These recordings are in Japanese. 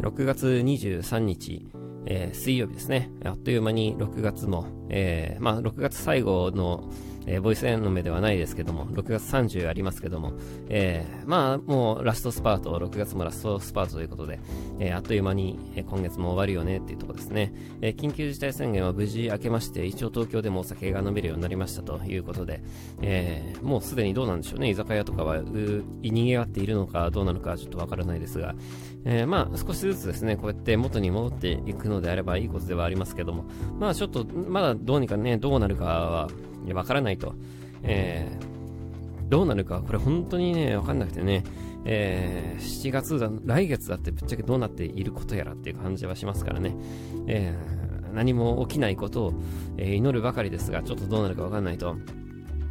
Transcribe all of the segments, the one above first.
6月23日、えー、水曜日ですね。あっという間に6月も、えー、まあ6月最後の、えー、ボイスエンの目ではないですけども、6月30ありますけども、えー、まあもうラストスパート、6月もラストスパートということで、えー、あっという間に、え、今月も終わるよねっていうところですね。えー、緊急事態宣言は無事明けまして、一応東京でもお酒が飲めるようになりましたということで、えー、もうすでにどうなんでしょうね、居酒屋とかはう逃げわっているのかどうなのかちょっとわからないですが、えー、まあ少しずつですね、こうやって元に戻っていくのであればいいことではありますけども、まあちょっとまだどうにかね、どうなるかはわからないと。えー、どうなるか、これ本当にね、わかんなくてね、えー、7月だ、来月だってぶっちゃけどうなっていることやらっていう感じはしますからね、えー、何も起きないことを、えー、祈るばかりですが、ちょっとどうなるかわかんないと。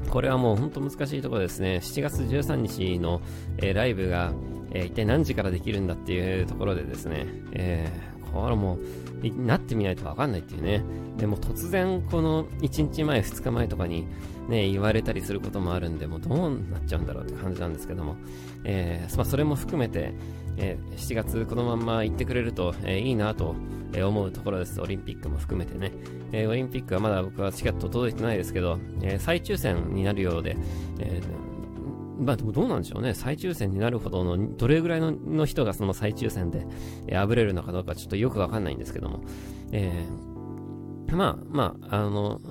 これはもう本当難しいところですね。7月13日の、えー、ライブが、えー、一体何時からできるんだっていうところでですね、えー、これもう、なってみないとわかんないっていうね。でも突然この1日前、2日前とかに、ね、言われたりすることもあるんで、もうどうなっちゃうんだろうって感じなんですけども、えー、まあ、それも含めて、えー、7月このまんま行ってくれると、えー、いいなと思うところです。オリンピックも含めてね。えー、オリンピックはまだ僕はチケット届いてないですけど、えー再抽選になるようで、えーまあでもどうなんでしょうね。再抽選になるほどの、どれぐらいの人がその再抽選で、えー、あぶれるのかどうかちょっとよくわかんないんですけども、えーまあまあ、あの、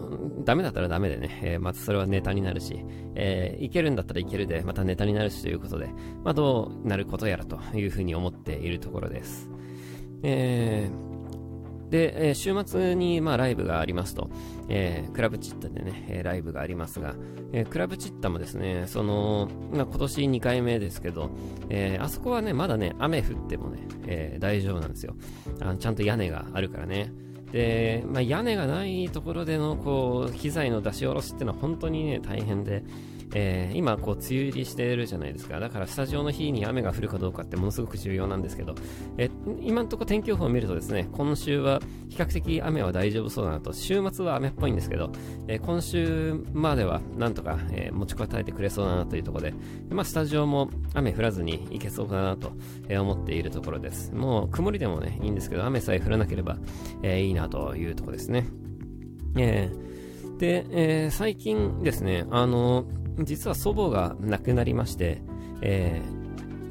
ダメだったらダメでね、えー、またそれはネタになるし、えー、いけるんだったらいけるで、またネタになるしということで、まあどうなることやらというふうに思っているところです。えー、で、えー、週末にまあライブがありますと、えー、クラブチッタでね、えー、ライブがありますが、えー、クラブチッタもですね、その、まあ、今年2回目ですけど、えー、あそこはね、まだね、雨降ってもね、えー、大丈夫なんですよ。あのちゃんと屋根があるからね。で、まあ、屋根がないところでのこう機材の出し下ろしっていうのは本当にね大変で、えー、今こう梅雨入りしてるじゃないですか。だからスタジオの日に雨が降るかどうかってものすごく重要なんですけど、え今のところ天気予報を見るとですね今週は比較的雨は大丈夫そうだなと。週末は雨っぽいんですけど、えー、今週まではなんとか、え、持ちこたえてくれそうだなというところで、まあ、スタジオも雨降らずにいけそうだなと、思っているところです。もう曇りでもねいいんですけど雨さえ降らなければ、えいいなというところですね。えー、で、え、最近ですね、あの実は祖母が亡くなりまして、え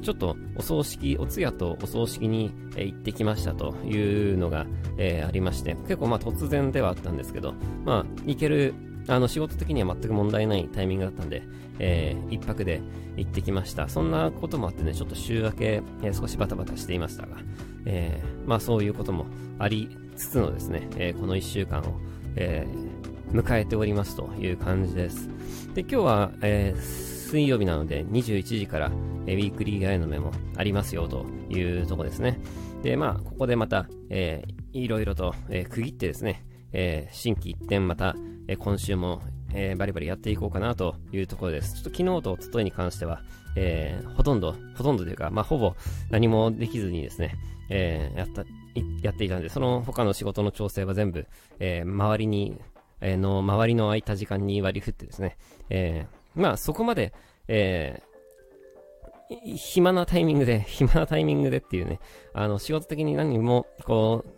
ー、ちょっとお葬式、お通夜とお葬式に、行ってきましたというのが、えー、ありまして、結構まあ突然ではあったんですけど、まあ行ける、あの仕事的には全く問題ないタイミングだったんで、えー、一泊で行ってきました。そんなこともあってね、ちょっと週明け、え、少しバタバタしていましたが、えー、まあそういうこともありつつのですね、え、この1週間を、えー、迎えておりますという感じです。で、今日は、えー、水曜日なので21時から、えー、ウィークリーガイのメモありますよというとこですね。で、まあ、ここでまた、えー、いろいろと、えー、区切ってですね、えー、新規一点また、えー、今週も、えー、バリバリやっていこうかなというところです。ちょっと昨日とおとといに関しては、えー、ほとんど、ほとんどというか、まあ、ほぼ何もできずにですね、えー、やった、やっていたんで、その他の仕事の調整は全部、えー、周りにえ、の周りの空いた時間に割り振ってですね、えー、まあそこまで、えー、暇なタイミングで、暇なタイミングでっていうね、あの仕事的に何もこう、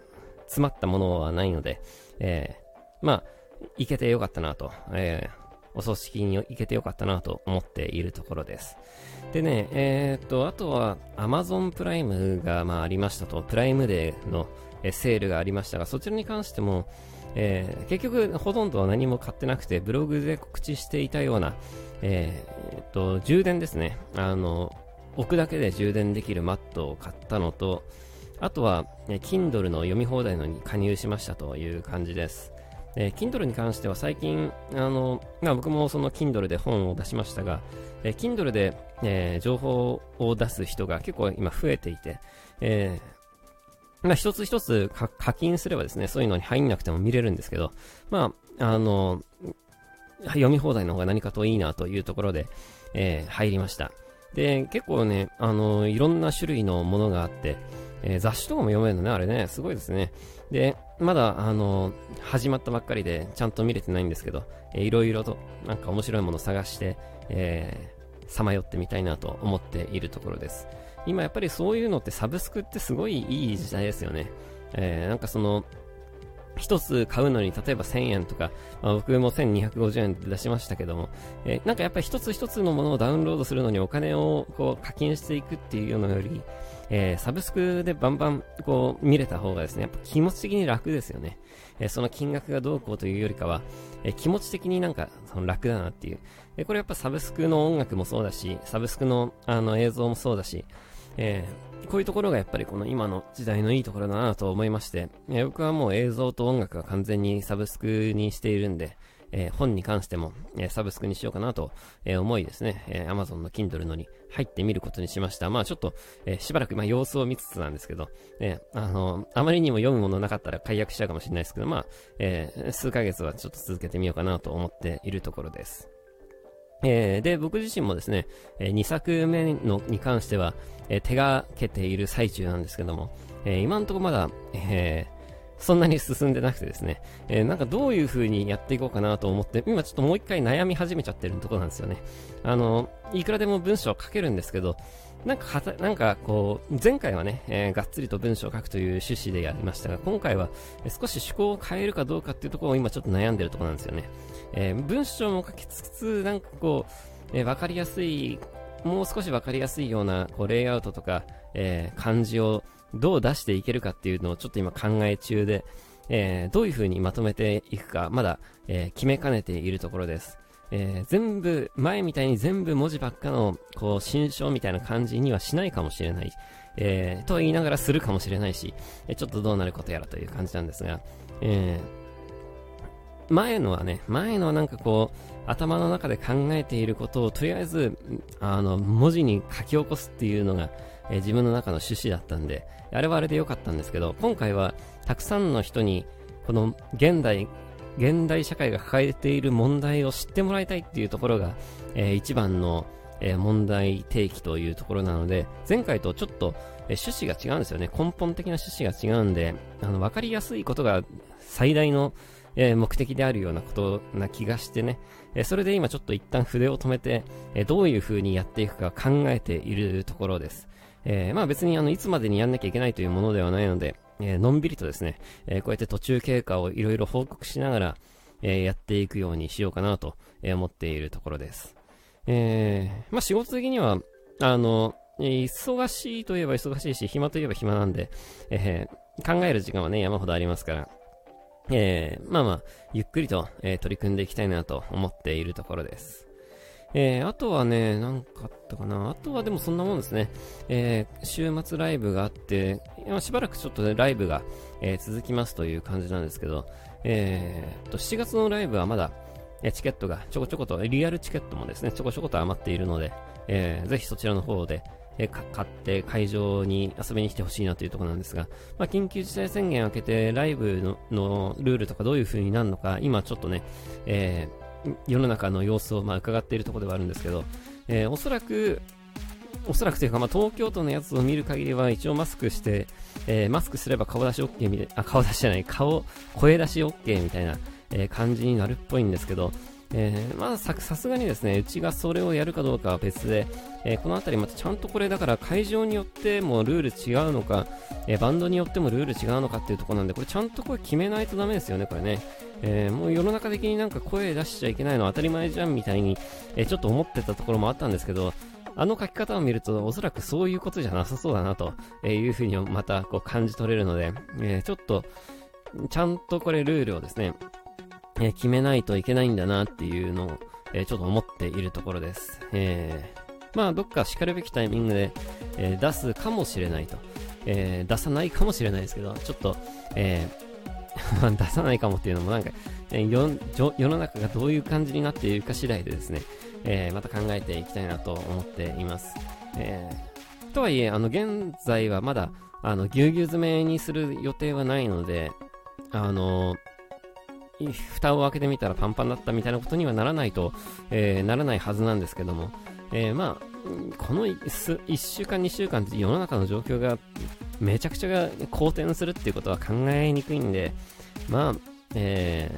詰まったものはないので、えー、まあ、行けてよかったなと、えー、お葬式に行けてよかったなと思っているところです。でね、えー、っと、あとは Amazon プライムがまあありましたと、プライムデーのセールがありましたが、そちらに関しても、えー、結局ほとんど何も買ってなくて、ブログで告知していたような、えー、えっと、充電ですね。あの、置くだけで充電できるマットを買ったのと、あとは、ね、Kindle の読み放題のに加入しましたという感じです。えー、Kindle に関しては最近、あの、まあ、僕もその Kindle で本を出しましたが、えー、Kindle で、えー、情報を出す人が結構今増えていて、えー、まあ、一つ一つ課金すればですね、そういうのに入んなくても見れるんですけど、まあ、あの、読み放題の方が何かといいなというところで、えー、入りました。で、結構ね、あの、いろんな種類のものがあって、えー、雑誌とかも読めるのね、あれね、すごいですね。で、まだ、あの、始まったばっかりで、ちゃんと見れてないんですけど、えー、いろいろと、なんか面白いものを探して、えー、さまよってみたいなと思っているところです。今やっぱりそういうのってサブスクってすごいいい時代ですよね。えー、なんかその、一つ買うのに、例えば1000円とか、まあ、僕も1250円で出しましたけども、えー、なんかやっぱり一つ一つのものをダウンロードするのにお金をこう課金していくっていうのより、えー、サブスクでバンバンこう見れた方がですね、やっぱ気持ち的に楽ですよね。えー、その金額がどうこうというよりかは、えー、気持ち的になんかその楽だなっていう。えこれやっぱサブスクの音楽もそうだし、サブスクのあの映像もそうだし、えー、こういうところがやっぱりこの今の時代のいいところだなと思いまして、え、僕はもう映像と音楽が完全にサブスクにしているんで、えー、本に関しても、えー、サブスクにしようかなと、えー、思いですね、えー、Amazon の Kindle のに入ってみることにしました。まあちょっと、えー、しばらくま様子を見つつなんですけど、えー、あのあまりにも読むものなかったら解約しちゃうかもしれないですけど、まあ、えー、数ヶ月はちょっと続けてみようかなと思っているところです。えー、で、僕自身もですね、えー、2作目のに関しては、えー、手がけている最中なんですけども、えー、今んとこまだ、えー、そんなに進んでなくてですね、えー、なんかどういう風にやっていこうかなと思って、今ちょっともう一回悩み始めちゃってるとこなんですよね。あの、いくらでも文章を書けるんですけど、なんか、なんかこう、前回はね、えー、がっつりと文章を書くという趣旨でやりましたが、今回は、少し趣向を変えるかどうかっていうところを今ちょっと悩んでるところなんですよね。えー、文章も書きつつ、なんかこう、えー、わかりやすい、もう少しわかりやすいような、こう、レイアウトとか、えー、漢字をどう出していけるかっていうのをちょっと今考え中で、えー、どういう風にまとめていくか、まだ、えー、決めかねているところです。えー、全部、前みたいに全部文字ばっかの、こう、新章みたいな感じにはしないかもしれない。えー、と言いながらするかもしれないし、えちょっとどうなることやらという感じなんですが、えー、前のはね、前のはなんかこう、頭の中で考えていることをとりあえず、あの、文字に書き起こすっていうのが、えー、自分の中の趣旨だったんで、あれはあれで良かったんですけど、今回はたくさんの人に、この現代、現代社会が抱えている問題を知ってもらいたいっていうところが、えー、一番の、えー、問題提起というところなので、前回とちょっと、えー、趣旨が違うんですよね。根本的な趣旨が違うんで、あの、わかりやすいことが最大の、え、目的であるようなことな気がしてね、え、それで今ちょっと一旦筆を止めて、え、どういう風にやっていくか考えているところです。えまあ別にあの、いつまでにやんなきゃいけないというものではないので、えのんびりとですね、えこうやって途中経過をいろいろ報告しながら、えやっていくようにしようかなと、思っているところです。えまあ仕事的には、あの、忙しいといえば忙しいし、暇といえば暇なんで、え考える時間はね、山ほどありますから、えー、まあまあ、ゆっくりと、えー、取り組んでいきたいなと思っているところです。えー、あとはね、なんかあったかな。あとはでもそんなもんですね。えー、週末ライブがあって、しばらくちょっとね、ライブが、えー、続きますという感じなんですけど、えー、と、7月のライブはまだ、えチケットがちょこちょこと、リアルチケットもですね、ちょこちょこと余っているので、えー、ぜひそちらの方で、え買って会場に遊びに来てほしいなというところなんですが、まあ、緊急事態宣言を明けてライブののルールとかどういう風になるのか、今ちょっとね、えー、世の中の様子をまあ伺っているところではあるんですけど、えー、おそらく、おそらくというか、まあ、東京都のやつを見る限りは一応マスクして、えー、マスクすれば顔出し OK みたいな、あ、顔出しじゃない、顔、声出し OK みたいな、えー、感じになるっぽいんですけど、えー、まあささすがにですね、うちがそれをやるかどうかは別で、えー、このあたりまたちゃんとこれだから会場によってもルール違うのか、えー、バンドによってもルール違うのかっていうところなんで、これちゃんとこれ決めないとダメですよね、これね。えー、もう世の中的になんか声出しちゃいけないのは当たり前じゃんみたいに、えちょっと思ってたところもあったんですけど、あの書き方を見ると、おそらくそういうことじゃなさそうだなというふうにまたこう感じ取れるので、えちょっと、ちゃんとこれルールをですね、え決めないといけないんだなっていうのを、えちょっと思っているところです。えー、まあ、どっか叱るべきタイミングで、えー、出すかもしれないと。え、出さないかもしれないですけど、ちょっと、えー、出さないかもっていうのもなんか、えー、世の中がどういう感じになっているか次第でですね、え、また考えていきたいなと思っています。え、とはいえ、あの、現在はまだ、あの、ぎゅうぎゅう詰めにする予定はないので、あの蓋を開けてみたらパンパンだったみたいなことにはならないと、えー、ならないはずなんですけども、えー、まあ、この 1, 1週間、2週間って世の中の状況がめちゃくちゃ好転するっていうことは考えにくいんで、まあ、え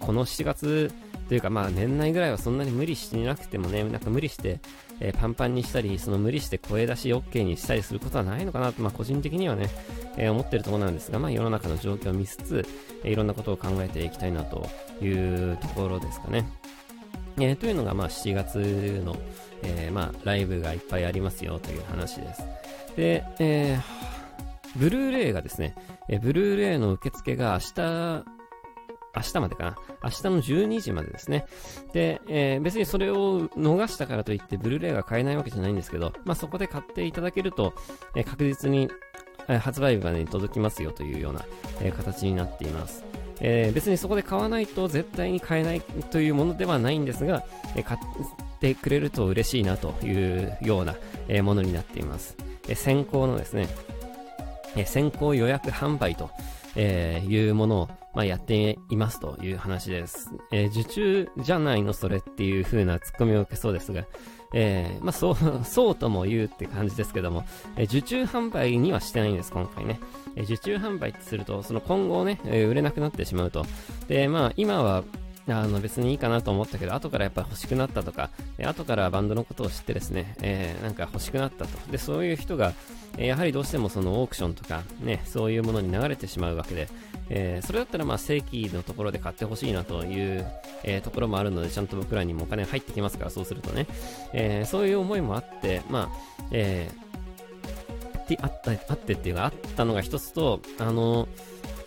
ー、この7月というかまあ年内ぐらいはそんなに無理してなくてもね、なんか無理して、えー、パンパンにしたり、その無理して声出し OK にしたりすることはないのかなと、まあ個人的にはね、えー、思ってるところなんですが、まあ世の中の状況を見つつ、えー、いろんなことを考えていきたいなというところですかね。えー、というのがまあ7月の、え、まあライブがいっぱいありますよという話です。で、えー、ブルーレイがですね、えブルーレイの受付が明日明日までかな。明日の12時までですね。で、えー、別にそれを逃したからといって、ブルーレイが買えないわけじゃないんですけど、まあ、そこで買っていただけると、えー、確実に、え、発売日までに届きますよというような、え形になっています。え別にそこで買わないと絶対に買えないというものではないんですが、え買ってくれると嬉しいなというような、えものになっています。え先行のですね、え先行予約販売と、えーいうものを、まあ、やっていますという話です。えー、受注じゃないのそれっていう風なツッコミを受けそうですが、えー、まあ、そう、そうとも言うって感じですけども、えー、受注販売にはしてないんです、今回ね。え受注販売ってすると、その今後ね、え売れなくなってしまうと。で、まあ、今は、あの別にいいかなと思ったけど、後からやっぱ欲しくなったとか、後からバンドのことを知ってですね、えー、なんか欲しくなったと。で、そういう人が、えやはりどうしてもそのオークションとか、ね、そういうものに流れてしまうわけで、えー、それだったらまあ正規のところで買ってほしいなという、えー、ところもあるので、ちゃんと僕らにもお金入ってきますから、そうするとね、えー、そういう思いもあって、まあ、えー、あった、あってっていうか、あったのが一つと、あの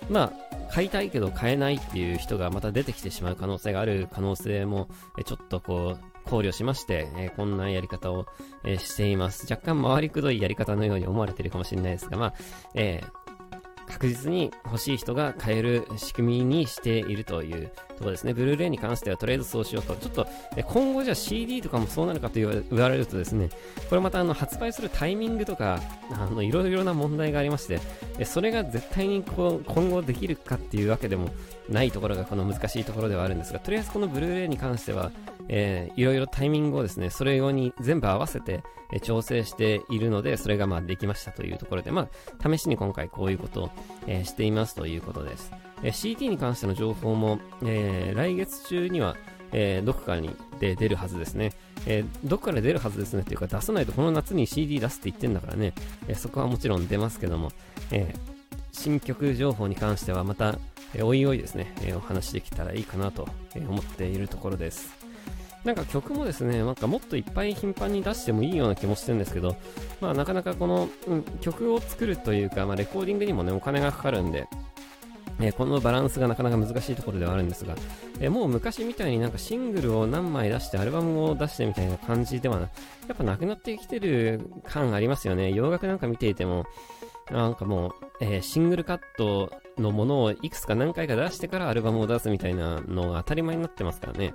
まあ、買いたいけど買えないっていう人がまた出てきてしまう可能性がある可能性も、ちょっとこう、考慮しまして、えこんなやり方を、えしています。若干回りくどいやり方のように思われているかもしれないですが、まあ、えー、確実に欲しい人が買える仕組みにしているというところですね。ブルーレイに関してはとりあえずそうしようと。ちょっと、え今後じゃあ CD とかもそうなるかと言われるとですね、これまたあの発売するタイミングとか、あの、いろいろな問題がありまして、えそれが絶対にこう今後できるかっていうわけでもないところがこの難しいところではあるんですが、とりあえずこのブルーレイに関しては、えー、いろいろタイミングをですね、それ用に全部合わせて、え調整しているので、それがまあできましたというところで、まあ、試しに今回こういうことを、えー、していますということです。えー、CT に関しての情報も、えー、来月中には、えー、どこかにで出るはずですね。えー、どこから出るはずですねっていうか出さないとこの夏に CD 出すって言ってんだからね、えー、そこはもちろん出ますけども、えー、新曲情報に関してはまた、えー、おいおいですね、えー、お話できたらいいかなと思っているところです。なんか曲もですね、なんかもっといっぱい頻繁に出してもいいような気もしてるんですけど、まあなかなかこの、うん、曲を作るというか、まあレコーディングにもね、お金がかかるんで、えー、このバランスがなかなか難しいところではあるんですが、えー、もう昔みたいになんかシングルを何枚出してアルバムを出してみたいな感じではな、やっぱなくなってきてる感ありますよね。洋楽なんか見ていても、なんかもう、えー、シングルカットのものをいくつか何回か出してからアルバムを出すみたいなのが当たり前になってますからね。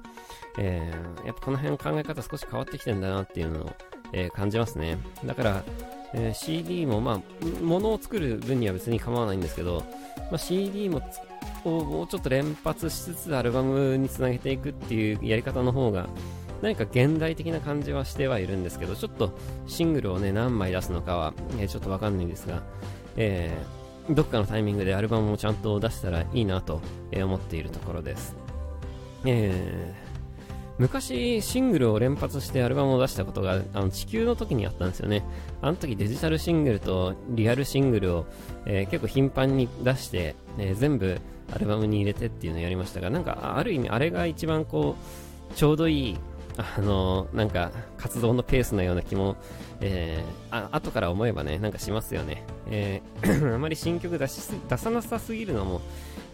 えー、やっぱこの辺考え方少し変わってきてんだなっていうのを、えー、感じますね。だから、え、CD もまあ、ものを作る分には別に構わないんですけど、まあ、CD もをもうちょっと連発しつつアルバムにつなげていくっていうやり方の方が、何か現代的な感じはしてはいるんですけど、ちょっとシングルをね、何枚出すのかは、えー、ちょっとわかんないんですが、えー、どっかのタイミングでアルバムをちゃんと出したらいいなと、え、思っているところです。えー、昔シングルを連発してアルバムを出したことがあの地球の時にあったんですよね。あの時デジタルシングルとリアルシングルを、えー、結構頻繁に出して、えー、全部アルバムに入れてっていうのをやりましたが、なんかある意味あれが一番こう、ちょうどいいあのなんか、活動のペースのような気も、えー、あ後から思えばね、なんかしますよね。えー、あまり新曲出しす出さなさすぎるのも、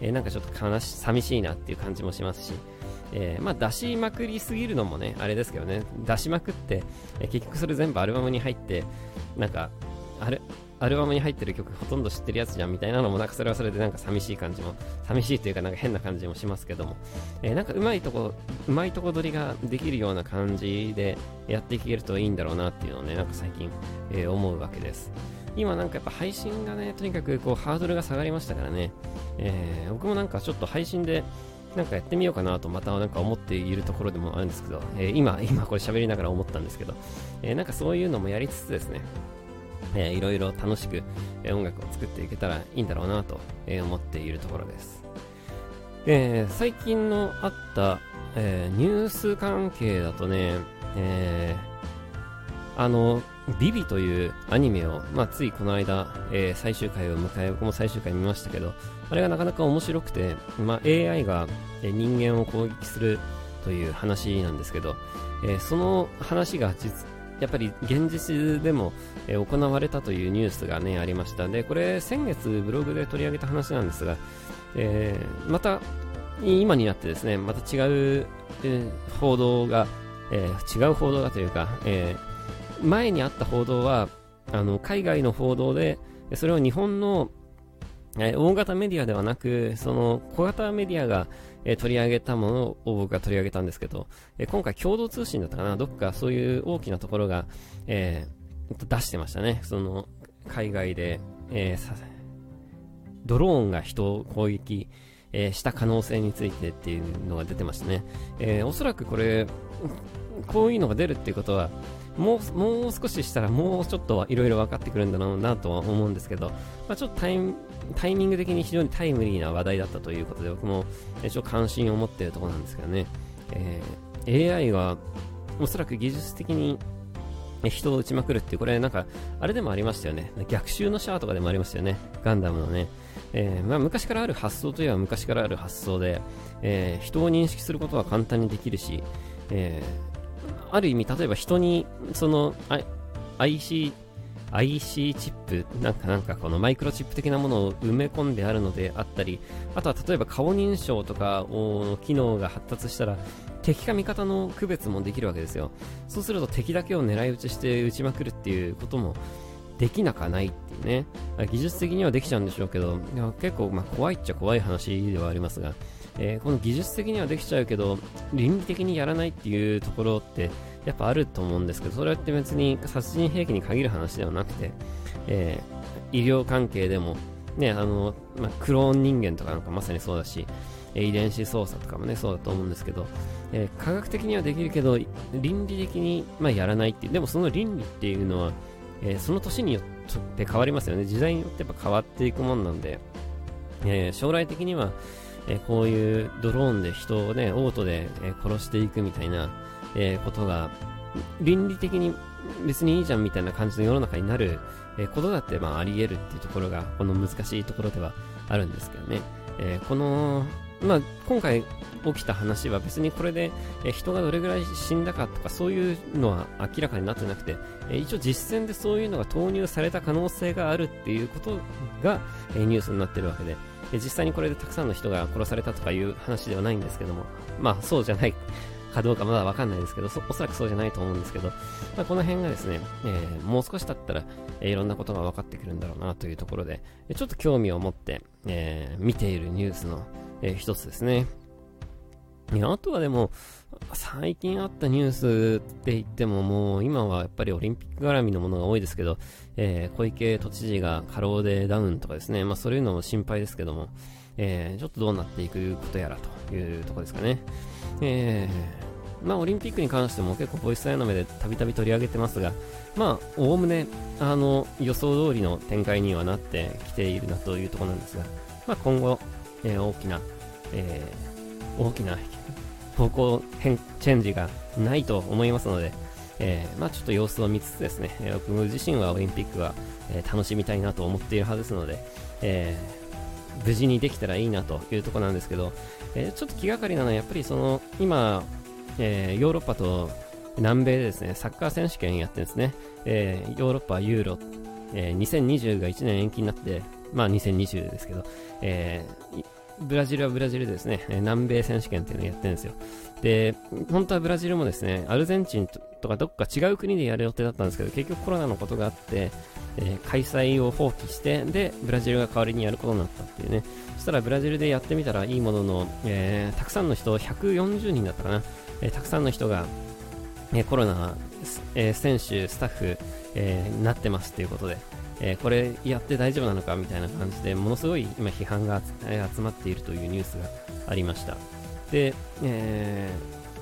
えー、なんかちょっと悲し、寂しいなっていう感じもしますし、えー、まあ出しまくりすぎるのもね、あれですけどね、出しまくって、え、結局それ全部アルバムに入って、なんか、あれ、アルバムに入ってる曲ほとんど知ってるやつじゃんみたいなのもなんかそれはそれでなんか寂しい感じも寂しいというかなんか変な感じもしますけども、えー、なんかうまいとこうまいとこ取りができるような感じでやっていけるといいんだろうなっていうのをねなんか最近、えー、思うわけです。今なんかやっぱ配信がねとにかくこうハードルが下がりましたからね、えー、僕もなんかちょっと配信でなんかやってみようかなとまたなんか思っているところでもあるんですけど、えー、今、今これ喋りながら思ったんですけど、えー、なんかそういうのもやりつつですね、えー、いろいろ楽しく、え音楽を作っていけたらいいんだろうなと、え思っているところです。えー、最近のあった、えー、ニュース関係だとね、えー、あの、ビビというアニメを、まあ、ついこの間、えー、最終回を迎え、僕も最終回見ましたけど、あれがなかなか面白くて、まあ、AI が人間を攻撃するという話なんですけど、えー、その話が実、やっぱり現実でも、え、行われたというニュースがね、ありました。で、これ先月ブログで取り上げた話なんですが、えー、また今になってですね、また違う、えー、報道が、えー、違う報道がというか、え、前にあった報道は、あの、海外の報道で、それを日本の、えー、大型メディアではなく、その小型メディアが、えー、取り上げたものを僕が取り上げたんですけど、えー、今回共同通信だったかな、どっかそういう大きなところが、え、出してましたね。その、海外で、え、ドローンが人を攻撃、え、した可能性についてっていうのが出てましたね。え、おそらくこれ、こういうのが出るっていうことは、もう、もう少ししたらもうちょっとはいろいろ分かってくるんだろうなとは思うんですけど、まあ、ちょっとタイミング的に非常にタイムリーな話題だったということで、僕も一応関心を持っているところなんですけどね、えー、AI はおそらく技術的に人を撃ちまくるっていう、これなんか、あれでもありましたよね。逆襲のシャアとかでもありましたよね。ガンダムのね。えー、まあ、昔からある発想といえば昔からある発想で、えー、人を認識することは簡単にできるし、えー、ある意味、例えば人に、その、IC、IC チップ、なんかなんかこのマイクロチップ的なものを埋め込んであるのであったり、あとは例えば顔認証とかの機能が発達したら、敵か味方の区別もできるわけですよ。そうすると敵だけを狙い撃ちして撃ちまくるっていうこともできなかないっていうね。技術的にはできちゃうんでしょうけど、結構まあ怖いっちゃ怖い話ではありますが、えー、この技術的にはできちゃうけど、倫理的にやらないっていうところって、やっぱあると思うんですけど、それって別に殺人兵器に限る話ではなくて、えー、医療関係でも、ね、あの、まあ、クローン人間とかなんかまさにそうだし、遺伝子操作とかもね、そうだと思うんですけど、えー、科学的にはできるけど、倫理的に、まあ、やらないっていう、でもその倫理っていうのは、えー、その年によって変わりますよね。時代によってやっぱ変わっていくもんなんで、えー、将来的には、え、こういうドローンで人をね、オートで、え殺していくみたいな、えことが、倫理的に別にいいじゃんみたいな感じの世の中になる、えことだってまああり得るっていうところが、この難しいところではあるんですけどね。えこのまあ、今回起きた話は別にこれで、え人がどれぐらい死んだかとかそういうのは明らかになってなくて、え一応実践でそういうのが投入された可能性があるっていうことが、えニュースになってるわけで、実際にこれでたくさんの人が殺されたとかいう話ではないんですけども、まあそうじゃないかどうかまだわかんないですけど、おそらくそうじゃないと思うんですけど、まあ、この辺がですね、えー、もう少し経ったら、えー、いろんなことが分かってくるんだろうなというところで、ちょっと興味を持って、えー、見ているニュースの、えー、一つですね。あとはでも、最近あったニュースって言ってももう今はやっぱりオリンピック絡みのものが多いですけど、えー、小池都知事が過労でダウンとかですね、まあそういうのも心配ですけども、えー、ちょっとどうなっていくことやらというところですかね。えー、まあオリンピックに関しても結構ボイスアイの目でたびたび取り上げてますが、まあおおむねあの予想通りの展開にはなってきているなというところなんですが、まあ今後、えー、大きな、えー、大きな方向変チェンジがないと思いますので、えー、まあちょっと様子を見つつですね、僕自身はオリンピックは、えー、楽しみたいなと思っているはずですので、え、無事にできたらいいなというところなんですけど、え、ちょっと気がかりなのはやっぱりその今、え、ヨーロッパと南米でですね、サッカー選手権やってですね、え、ヨーロッパユーロ、え、2020が1年延期になって、まあ2020ですけど、えー、ブラジルはブラジルですね、南米選手権っていうのをやってるんですよ。で、本当はブラジルもですね、アルゼンチンとかどっか違う国でやる予定だったんですけど、結局コロナのことがあって、えー、開催を放棄して、で、ブラジルが代わりにやることになったっていうね。そしたらブラジルでやってみたらいいものの、えー、たくさんの人、140人だったかな、えー、たくさんの人が、えコロナ、え選手、スタッフ、えなってますっていうことで、えー、これやって大丈夫なのかみたいな感じでものすごい今批判が集まっているというニュースがありました。で、え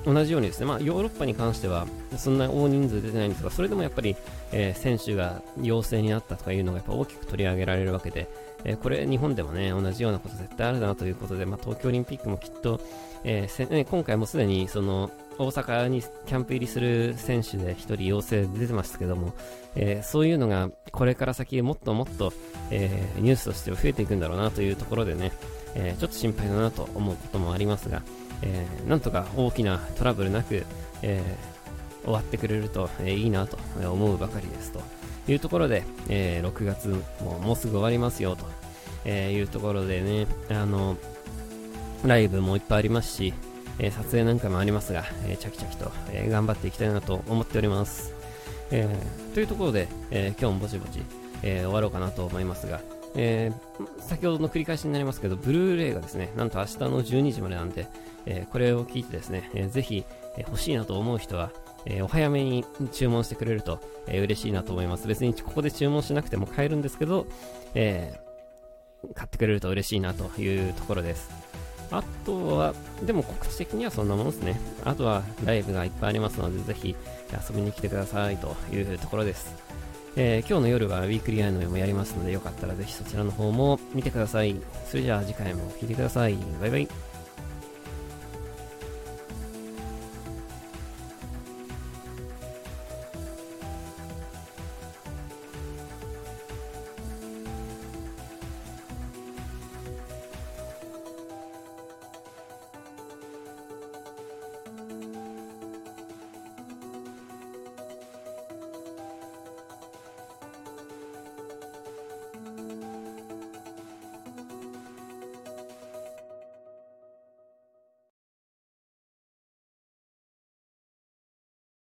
ー、同じようにですね、まあ、ヨーロッパに関してはそんな大人数出てないんですがそれでもやっぱり、えー、選手が陽性になったとかいうのがやっぱ大きく取り上げられるわけで、え、これ日本でもね、同じようなこと絶対あるなということで、まあ、東京オリンピックもきっと、えー、今回もすでにその大阪にキャンプ入りする選手で1人陽性出てましたけども、えー、そういうのがこれから先もっともっと、えー、ニュースとしては増えていくんだろうなというところでね、えー、ちょっと心配だなと思うこともありますが、えなんとか大きなトラブルなく、え終わってくれると、えいいなと思うばかりですというところで、え6月ももうすぐ終わりますよと、えいうところでね、あのライブもいっぱいありますし、え撮影なんかもありますが、えチャキチャキと、え頑張っていきたいなと思っております。え、というところで、え、今日もぼちぼち、え、終わろうかなと思いますが、えー、先ほどの繰り返しになりますけど、ブルーレイがですね、なんと明日の12時までなんで、えこれを聞いてですね、えー、ぜひ、え欲しいなと思う人は、えお早めに注文してくれると、え嬉しいなと思います。別にここで注文しなくても買えるんですけど、え買ってくれると嬉しいなというところです。あとは、でも告知的にはそんなものですね。あとはライブがいっぱいありますので、ぜひ遊びに来てくださいというところです。えー、今日の夜はウィークリーアイの絵もやりますので、よかったらぜひそちらの方も見てください。それじゃあ次回も聴いてください。バイバイ。